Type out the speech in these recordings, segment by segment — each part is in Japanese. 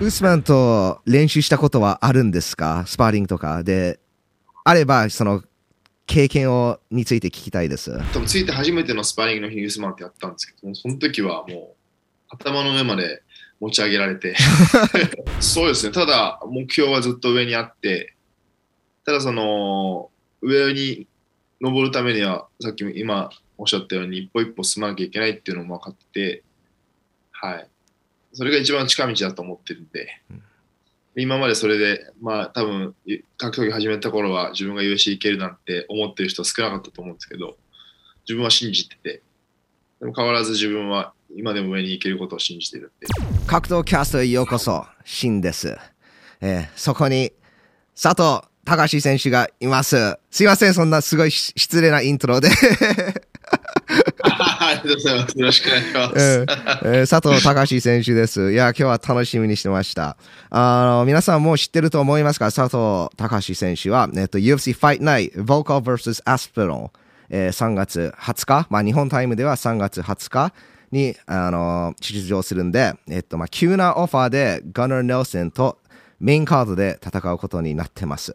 ウスマンと練習したことはあるんですか？スパーリングとか。で、あれば、その、経験をについて聞きたいです。多分ついて初めてのスパーリングの日にウスマンってやったんですけど、その時はもう頭の上まで持ち上げられて そうですね、ただ目標はずっと上にあって、ただその上に登るためには、さっきも今おっしゃったように一歩一歩進まなきゃいけないっていうのも分かってて、はい。それが一番近道だと思ってるんで、うん、今までそれで、まあ多分、格闘技始めた頃は自分が UFC 行けるなんて思ってる人少なかったと思うんですけど、自分は信じてて、でも変わらず自分は今でも上に行けることを信じてるって。格闘キャストへようこそ、シンです。えー、そこに佐藤隆選手がいます。すいません、そんなすごい失礼なイントロでありがとうございます。よろしくお願いします。えー、佐藤隆選手です。いや、今日は楽しみにしてました。あの、皆さんも知ってると思いますが、佐藤隆選手は、えっと、UFC Fight Night Vocal vs. Aspinall、えー、3月20日、まあ、日本タイムでは3月20日に、あの、出場するんで、えっと、まあ、急なオファーで、ガナー・ネルセンとメインカードで戦うことになってます。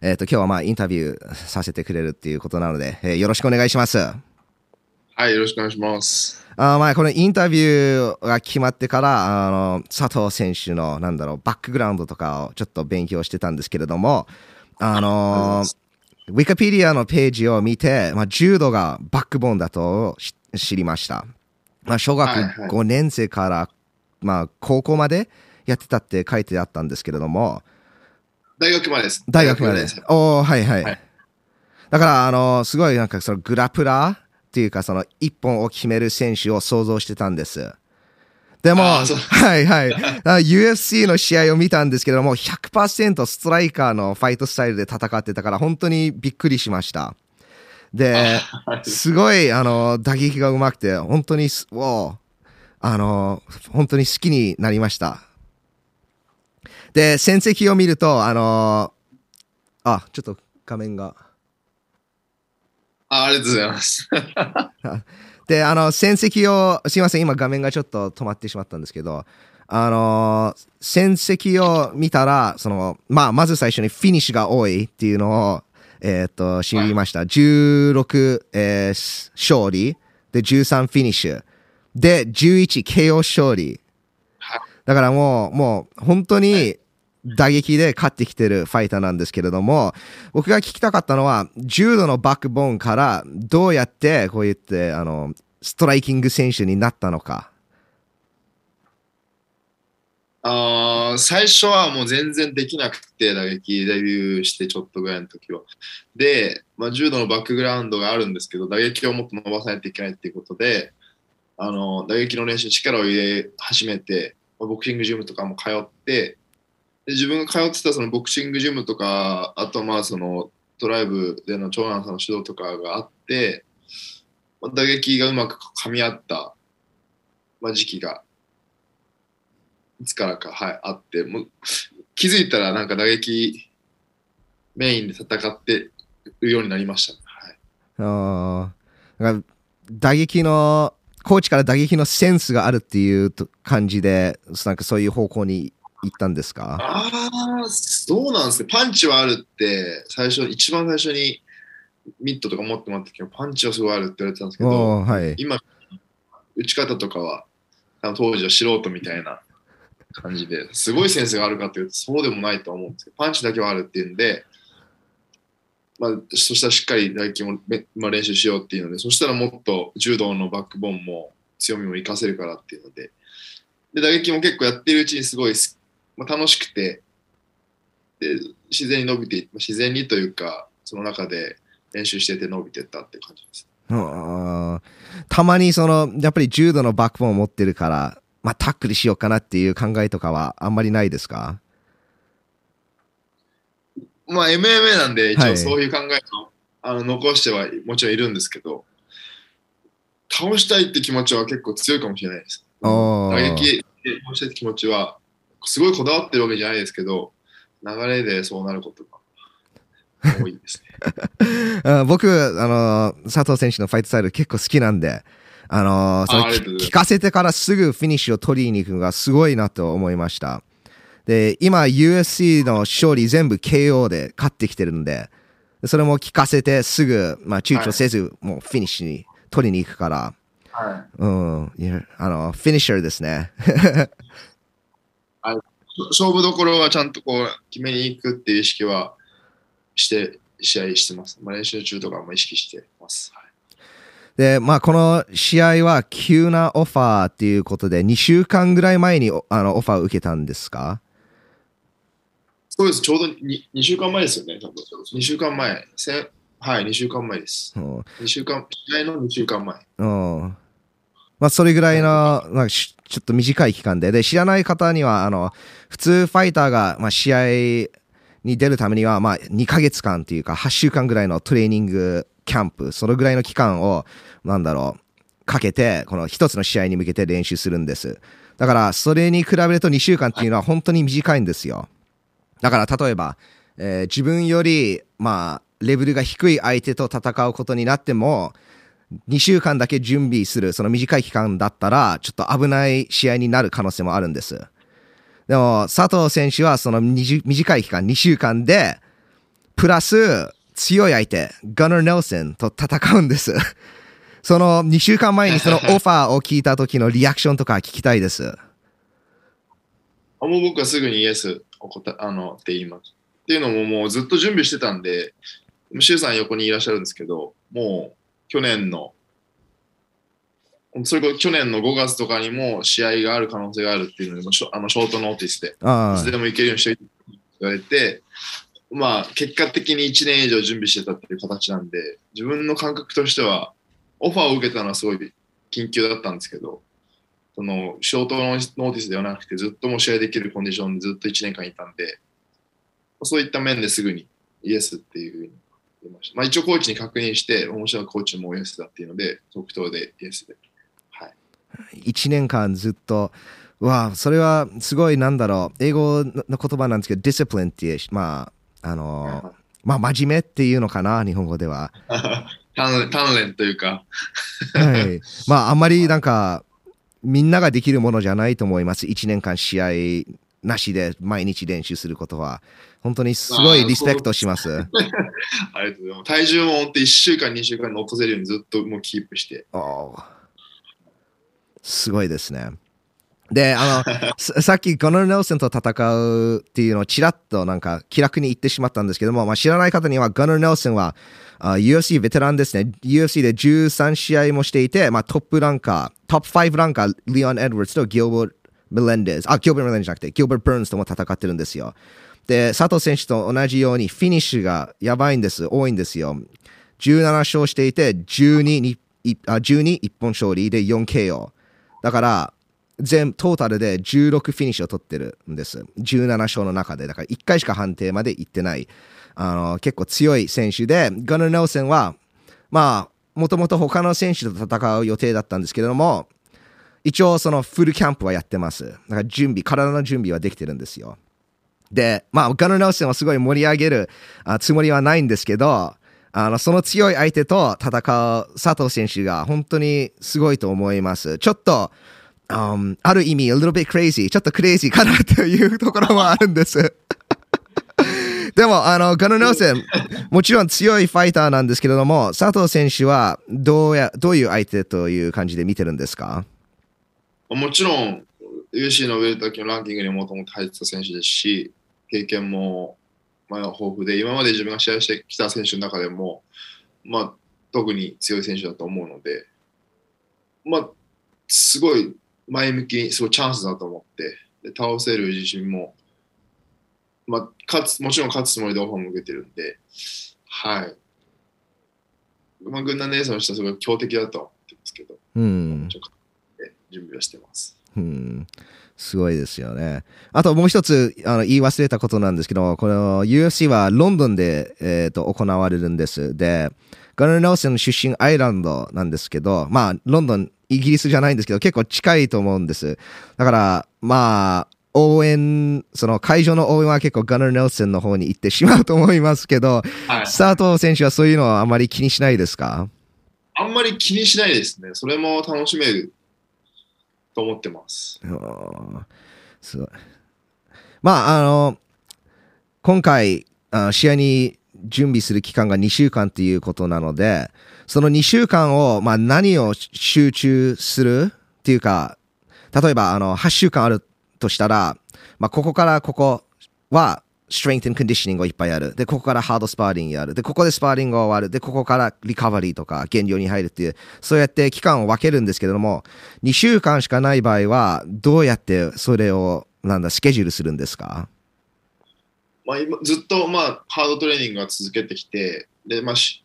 えっ、と、今日はまあインタビューさせてくれるっていうことなので、えー、よろしくお願いします。はい、よろしくお願いします。あまあ、このインタビューが決まってから、あの、佐藤選手の、なんだろう、バックグラウンドとかをちょっと勉強してたんですけれども、あの、ウィキペディアのページを見て、まあ、柔道がバックボーンだと知りました。まあ、小学5年生から、まあ、高校までやってたって書いてあったんですけれども、大学までです。大学まで。おおはいはい。はい、だから、あの、すごいなんかそのグラプラーっていうか、その一本を決める選手を想像してたんです。でも、はいはい。UFC の試合を見たんですけども、100%ストライカーのファイトスタイルで戦ってたから、本当にびっくりしました。で、すごい、あの、打撃がうまくて、本当に、おあの、本当に好きになりました。で、戦績を見ると、あのー、あ、ちょっと画面が。あありがとうございます。で、あの、戦績を、すいません、今画面がちょっと止まってしまったんですけど、あのー、戦績を見たら、その、まあ、まず最初にフィニッシュが多いっていうのを、えー、っと、知りました。はい、16、えー、勝利、で、13フィニッシュ、で、11 KO 勝利。だからもう、もう、本当に、打撃で勝ってきてるファイターなんですけれども、僕が聞きたかったのは、柔道のバックボーンからどうやってこう言って、あの、ストライキング選手になったのか。あ最初はもう全然できなくて、打撃デビューしてちょっとぐらいの時は。で、まあ、柔道のバックグラウンドがあるんですけど、打撃をもっと伸ばさないといけないっていうことで、あの打撃の練習に力を入れ始めて、ボクシングジムとかも通って、で自分が通ってたそのボクシングジムとか、あとまあそのドライブでの長男さんの指導とかがあって、打撃がうまく噛み合った、まあ、時期がいつからか、はい、あってもう気づいたらなんか打撃メインで戦ってるようになりました、ね、はい、あ打撃のコーチから打撃のセンスがあるっていう感じでなんかそういう方向に行ったんですか？ああ、そうなんですね。パンチはあるって、最初、一番最初にミットとか持ってもらった時はパンチはすごいあるって言われてたんですけど、はい、今、打ち方とかは、当時は素人みたいな感じですごいセンスがあるかというとそうでもないと思うんですけどパンチだけはあるっていうんで、まあ、そしたらしっかり打撃も、まあ、練習しようっていうのでそしたらもっと柔道のバックボーンも強みも活かせるからっていうのでで打撃も結構やってるうちにすごいまあ、楽しくてで自然に伸びて自然にというかその中で練習してて伸びてったって感じです。たまにそのやっぱり柔道のバックボーンを持ってるから、まあ、タックルしようかなっていう考えとかはあんまりないですか？まあ MMA なんで一応そういう考えも、はい、あの残してはもちろんいるんですけど倒したいって気持ちは結構強いかもしれないです。打撃倒したいって気持ちはすごいこだわってるわけじゃないですけど、流れでそうなることが多いですね。僕、あの、佐藤選手のファイトスタイル結構好きなんで、あのー聞かせてからすぐフィニッシュを取りに行くのがすごいなと思いました。で、今 UFC の勝利全部 KO で勝ってきてるんで、それも聞かせてすぐ、まあ、躊躇せず、もうフィニッシュに取りに行くから、はい。うん、あの、フィニッシャーですね。勝負どころはちゃんとこう決めに行くっていう意識はして、試合してます。まあ、練習中とかも意識してます。はいで、まあ、この試合は急なオファーっていうことで、2週間ぐらい前におあのオファーを受けたんですか？そうです。ちょうど 2, 2週間前ですよね。多分2週間前。せんはい、2週間前です。うん。2週間、試合の2週間前。うんまあ、それぐらいの、なんかしちょっと短い期間で、で、知らない方には、あの、普通ファイターが、まあ、試合に出るためには、まあ、2ヶ月間っていうか、8週間ぐらいのトレーニングキャンプ、そのぐらいの期間を、なんだろう、かけて、この一つの試合に向けて練習するんです。だから、それに比べると2週間っていうのは本当に短いんですよ。だから、例えば、えー自分より、まあ、レベルが低い相手と戦うことになっても、2週間だけ準備する、その短い期間だったら、ちょっと危ない試合になる可能性もあるんです。でも、佐藤選手はその20短い期間、2週間で、プラス強い相手、ガナー・ネルソンと戦うんです。その2週間前にその オファーを聞いた時のリアクションとか聞きたいです。あもう僕はすぐにイエスを答えあのって言います。っていうのももうずっと準備してたんで、シュウさん横にいらっしゃるんですけど、もう去年の、それこそ去年の5月とかにも試合がある可能性があるっていうので、あのショートノーティスで、あいつでも行けるようにしておいて言われて、まあ結果的に1年以上準備してたっていう形なんで、自分の感覚としては、オファーを受けたのはすごい緊急だったんですけど、そのショートノーティスではなくて、ずっともう試合できるコンディションでずっと1年間いたんで、そういった面ですぐにイエスっていうふうにました。まあ、一応コーチに確認して、面白いコーチもイエスだっていうので、即答でイエスで。はい。1年間ずっと、うわあ、それはすごいなんだろう、英語の言葉なんですけど、ディスプリンっていう、まあ、あの、まあ、真面目っていうのかな、日本語では。鍛錬鍛錬というか、はい。まあ、あんまりなんか、みんなができるものじゃないと思います。1年間試合なしで毎日練習することは。本当にすごいリスペクトします。ありがとうございます。体重も本当1週間、2週間に落とせるようにずっともうキープして。すごいですね。で、あの、ささっきグンナー・ネルソンと戦うっていうのをちらっとなんか気楽に言ってしまったんですけども、まあ、知らない方にはグンナー・ネルソンはあ UFC ベテランですね。UFC で13試合もしていて、まあ、トップランカー、トップ5ランカー、リオン・エドワーズとギルバート・メレンデス、あ、ギルバート・メレンデスじゃなくて、ギルバート・バーンズとも戦ってるんですよ。で、佐藤選手と同じようにフィニッシュがやばいんです。多いんですよ。17勝していて、12に、12一本勝利で 4KO。だから、全トータルで16フィニッシュを取ってるんです。17勝の中で。だから1回しか判定まで行ってない。あの、結構強い選手で、ガナ・ネルソンは、まあ、もともと他の選手と戦う予定だったんですけれども、一応そのフルキャンプはやってます。だから準備、体の準備はできてるんですよ。で、まあ、ガナー・ネルソンをすごい盛り上げるあつもりはないんですけど、あの、その強い相手と戦う佐藤選手が本当にすごいと思います。ちょっと、um, ある意味、a little bit crazy、ちょっとクレイジーかなというところもあるんです。でも、あの、ガナー・ネルソン、もちろん強いファイターなんですけれども、佐藤選手はどうや、どういう相手という感じで見てるんですか？もちろん、UC のウェルター級のランキングにもともと入ってた選手ですし、経験も、まあ、豊富で、今まで自分が試合してきた選手の中でも、まあ、特に強い選手だと思うので、まあ、すごい前向きに、すごいチャンスだと思って、で倒せる自信も、まあ、勝つ、もちろん勝つつもりでオファーも受けてるんで、はい。まあ、軍団ネーソンの人はすごい強敵だとは思ってますけど、うん。準備はしてます。うんすごいですよね。あともう一つあの言い忘れたことなんですけど、この UFC はロンドンで、えー、と行われるんです。で、ガナー・ネルソン出身アイランドなんですけど、まあ、ロンドン、イギリスじゃないんですけど、結構近いと思うんです。だから、まあ、応援、その会場の応援は結構ガナー・ネルソンの方に行ってしまうと思いますけど、はい。佐藤選手はそういうのはあまり気にしないですか？あんまり気にしないですね。それも楽しめると思ってます。すごい。まあ、あの、今回、試合に準備する期間が2週間ということなので、その2週間を、まあ、何を集中するっていうか、例えば、あの、8週間あるとしたら、まあ、ここからここは、ストレング and コンディショニングをいっぱいやる。で、ここからハードスパーリングやる。で、ここでスパーリングが終わる。で、ここからリカバリーとか減量に入るっていう、そうやって期間を分けるんですけれども、2週間しかない場合は、どうやってそれを、なんだ、スケジュールするんですか？まあ、今ずっと、まあ、ハードトレーニングは続けてきて、で、まあし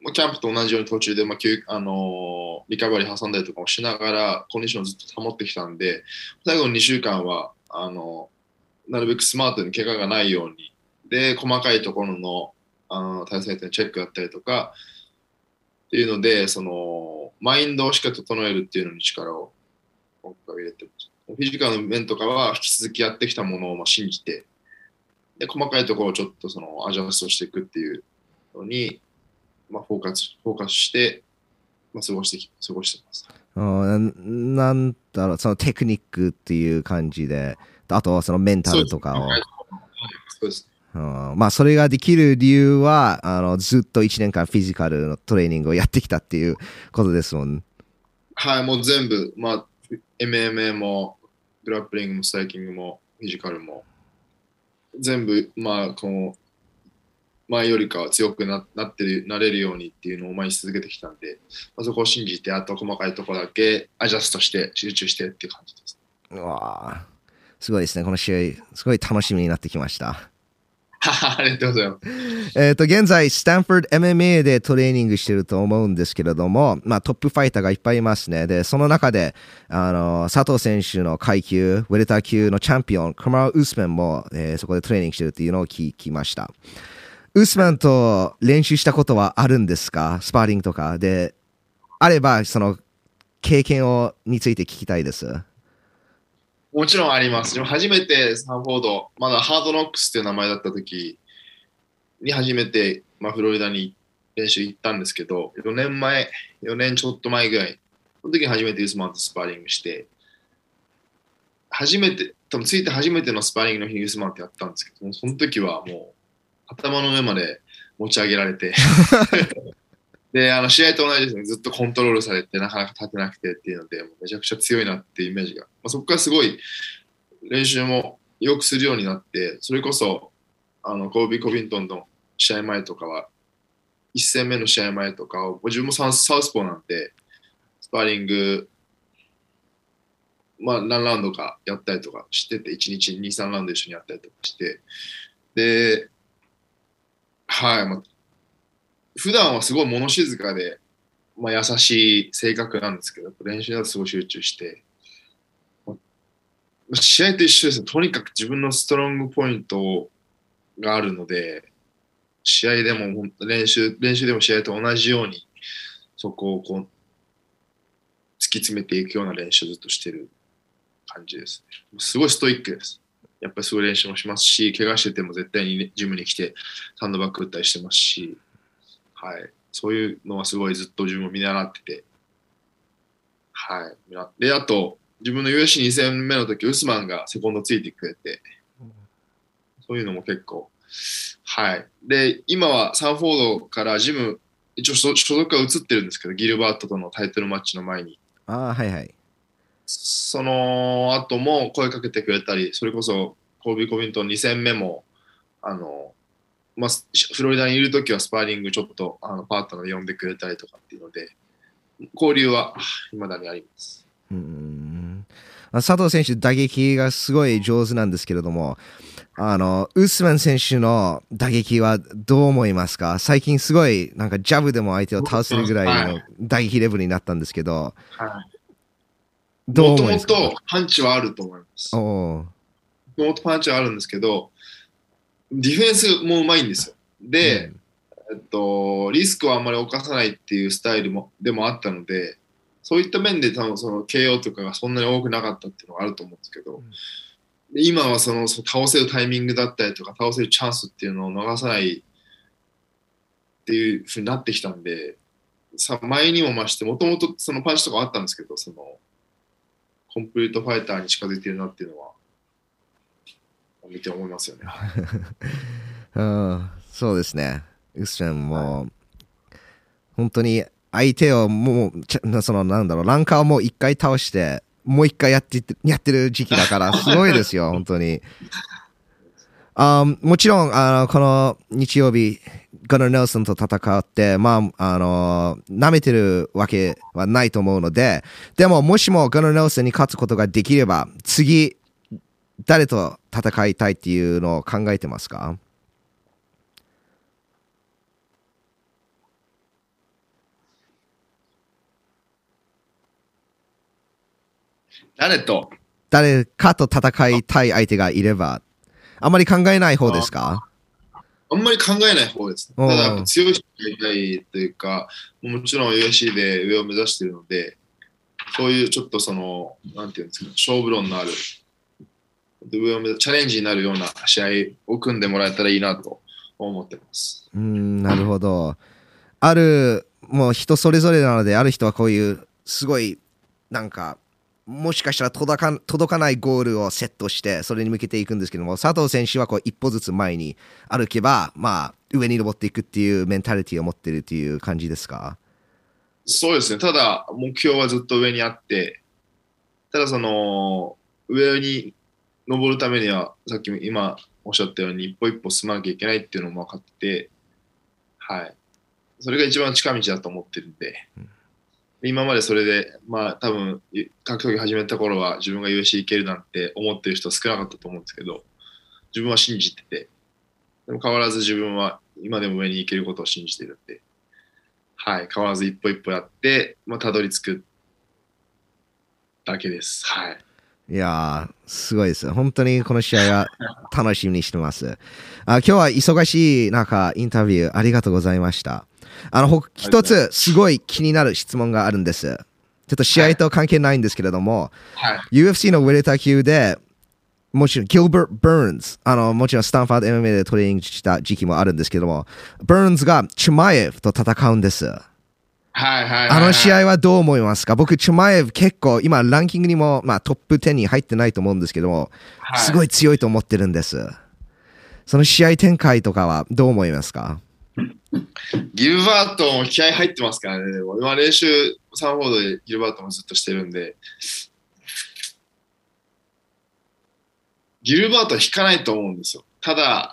まあ、キャンプと同じように途中で、まあ休あのーリカバリー挟んだりとかもしながら、コンディションをずっと保ってきたんで、最後の2週間は、あのなるべくスマートに怪我がないように、で、細かいところのあの対策点チェックだったりとか、っていうので、その、マインドをしっかり整えるっていうのに力を今回入れてます。フィジカルの面とかは引き続きやってきたものをまあ信じて、で、細かいところをちょっとそのアジャストしていくっていうのに、まあ、フォーカス、フォーカスして、まあ、過ごして、過ごしてます。うんななんだろう、そのテクニックっていう感じで、あとはそのメンタルとかを。はいそうです。うんまあ、それができる理由は、あの、ずっと1年間フィジカルのトレーニングをやってきたっていうことですもん。はい、もう全部、まあ、MMA も、グラップリングも、ストライキングも、フィジカルも、全部、まあ、この、前よりかは強くななってるなれるようにっていうのを前にし続けてきたんで、まあ、そこを信じて、あと細かいところだけアジャストして、集中してっていう感じです。うわあすごいですね。この試合、すごい楽しみになってきました。ありがとうございます。えっ、と、現在、スタンフォード MMA でトレーニングしてると思うんですけれども、まあ、トップファイターがいっぱいいますね。で、その中で、あの、佐藤選手の階級、ウェルター級のチャンピオン、カマラ・ウスマンも、えーそこでトレーニングしてるっていうのを聞きました。ウスマンと練習したことはあるんですか？スパーリングとか。で、あれば、その、経験を、について聞きたいです。もちろんあります。でも初めてサンフォード、まだハードノックスっていう名前だった時に初めて、まあ、フロリダに練習行ったんですけど、4年前、4年ちょっと前ぐらい、その時に初めてウスマンとスパーリングして、初めて、多分ついて初めてのスパーリングの日にウスマンってやったんですけど、その時はもう頭の上まで持ち上げられて、で、あの試合と同じですね、ずっとコントロールされて、なかなか立てなくてっていうので、めちゃくちゃ強いなっていうイメージが、まあ、そこからすごい練習もよくするようになって、それこそ、あのコービー・コビントンの試合前とかは、1戦目の試合前とかを、自分もサウサウスポーなんで、スパーリング、まあ、何ラウンドかやったりとかしてて、1日2、3ラウンド一緒にやったりとかして、で、はい、まあ、普段はすごい物静かで、まあ、優しい性格なんですけど、練習だとすごい集中して、試合と一緒ですね。とにかく自分のストロングポイントがあるので、試合でも練習、練習でも試合と同じように、そこをこう、突き詰めていくような練習をずっとしてる感じですね。すごいストイックです。やっぱりすごい練習もしますし、怪我してても絶対にねジムに来てサンドバッグ打ったりしてますし、はい。そういうのはすごいずっと自分も見習ってて。はい。で、あと、自分の UFC2 戦目の時、ウスマンがセコンドついてくれて、そういうのも結構、はい。で、今はサンフォードからジム、一応所所属は移ってるんですけど、ギルバートとのタイトルマッチの前に。ああ、はいはい。その後も声かけてくれたり、それこそコービー・コビントン2戦目も、あの、まあ、フロリダにいるときはスパーリングちょっとあのパートナーで呼んでくれたりとかっていうので、交流は未だにあります。うん。あ佐藤選手、打撃がすごい上手なんですけれども、あの、ウスマン選手の打撃はどう思いますか？最近すごい、なんかジャブでも相手を倒せるぐらいの打撃レベルになったんですけど、どうもとも思いますか？とパンチはあると思います。おもともとパンチはあるんですけど、ディフェンスもうまいんですよ。で、えっと、リスクはあんまり犯さないっていうスタイルもでもあったので、そういった面で多分その KO とかがそんなに多くなかったっていうのがあると思うんですけど、で今はそのその倒せるタイミングだったりとか、倒せるチャンスっていうのを逃さないっていうふうになってきたんで、さ前にも増して、もともとそのパンチとかあったんですけど、その、コンプリートファイターに近づいてるなっていうのは、見て思いますよね。うん、そうですね。ウスチャンも、本当に相手をもう、ちゃそのなんだろう、ランカーをもう一回倒して、もう一回やってやってる時期だから、すごいですよ、本当に。あもちろんあの、この日曜日、ガナー・ネルソンと戦って、まあ、あの、舐めてるわけはないと思うので、でも、もしもガナー・ネルソンに勝つことができれば、次、誰と戦いたいっていうのを考えてますか？誰と？誰かと戦いたい相手がいれば、あまり考えない方ですか？あんまり考えない方です。たうん。だ、強い人がいたいというか、もちろん USC で上を目指しているので、そういうちょっとその、なんていうんですか、勝負論のある、上を目指チャレンジになるような試合を組んでもらえたらいいなと思ってます。うーん、なるほど。ある、もう人それぞれなので、ある人はこういう、すごい、なんか、もしかしたら届か届かないゴールをセットして、それに向けていくんですけども、佐藤選手はこう一歩ずつ前に歩けば、まあ、上に登っていくっていうメンタリティを持ってるっていう感じですか？そうですね。ただ、目標はずっと上にあって、ただその、上に登るためには、さっきも今おっしゃったように、一歩一歩進まなきゃいけないっていうのも分かってて、はい。それが一番近道だと思ってるんで、今までそれで、まあ多分、格闘技始めた頃は自分が UFC 行けるなんて思ってる人少なかったと思うんですけど、自分は信じてて、でも変わらず自分は今でも上に行けることを信じてるんで、はい、変わらず一歩一歩やって、まあ、たどり着くだけです。はい。いやー、すごいです。本当にこの試合は楽しみにしてます。あ今日は忙しい中、インタビューありがとうございました。あの、ほ一つすごい気になる質問があるんです。ちょっと試合と関係ないんですけれども、はい。UFC のウェルター級で、もちろん、ギルバート・バーンズ、あの、もちろんスタンファード MMA でトレーニングした時期もあるんですけども、バーンズがチュマエフと戦うんです。はいはいはい、あの試合合はどう思いますか？僕、チュマエフ結構、今、ランキングにも、まあ、トップ10に入ってないと思うんですけども、すごい。い強いと思ってるんです。その試合展開とかはどう思いますか？ギルバートも気合入ってますからね。でも今練習サンフォードでギルバートもずっとしてるんで、ギルバートは引かないと思うんですよ。ただ、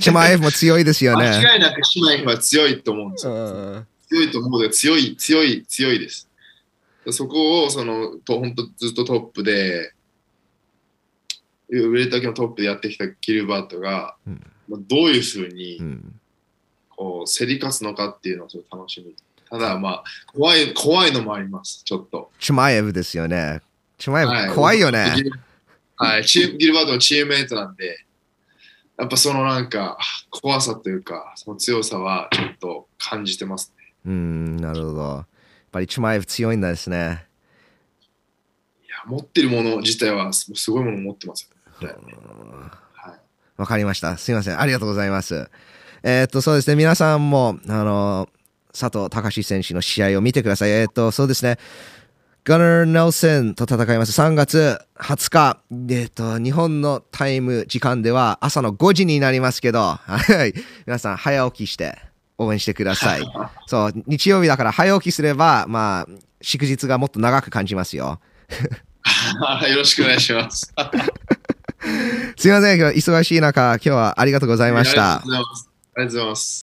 チュマエフも強いですよね。間違いなく姉妹は強いと思うんですうよ。ん強いと思うので強い、強い、強いです。そこを、その、と本当ずっとトップで、売れた時のトップでやってきたギルバートが、うんまあどういうふうにうんこう競り勝つのかっていうのをすごい楽しみ。ただまあ、怖い、怖いのもあります、ちょっと。チュマエフですよね。チュマエはフ怖いよね。はい、チギルバートのチームメイトなんで、やっぱそのなんか、怖さというか、その強さはちょっと感じてますね。うん、なるほど。やっぱりチュマエフ強いんですね。いや、持ってるもの自体はすすごいもの持ってますよ、ね。はい。わかりました。すいません。ありがとうございます。えーっと、そうですね。皆さんも、あの、佐藤隆選手の試合を見てください。えーっと、そうですね。ガナー・ネルソンと戦います。3月20日。えーっと、日本のタイム時間では朝の5時になりますけど、はい。皆さん早起きして応援してください。そう、日曜日だから早起きすれば、まあ、祝日がもっと長く感じますよ。よろしくお願いします。すいません。今日忙しい中、今日はありがとうございましたありがとう。ございます。ありがとうございます。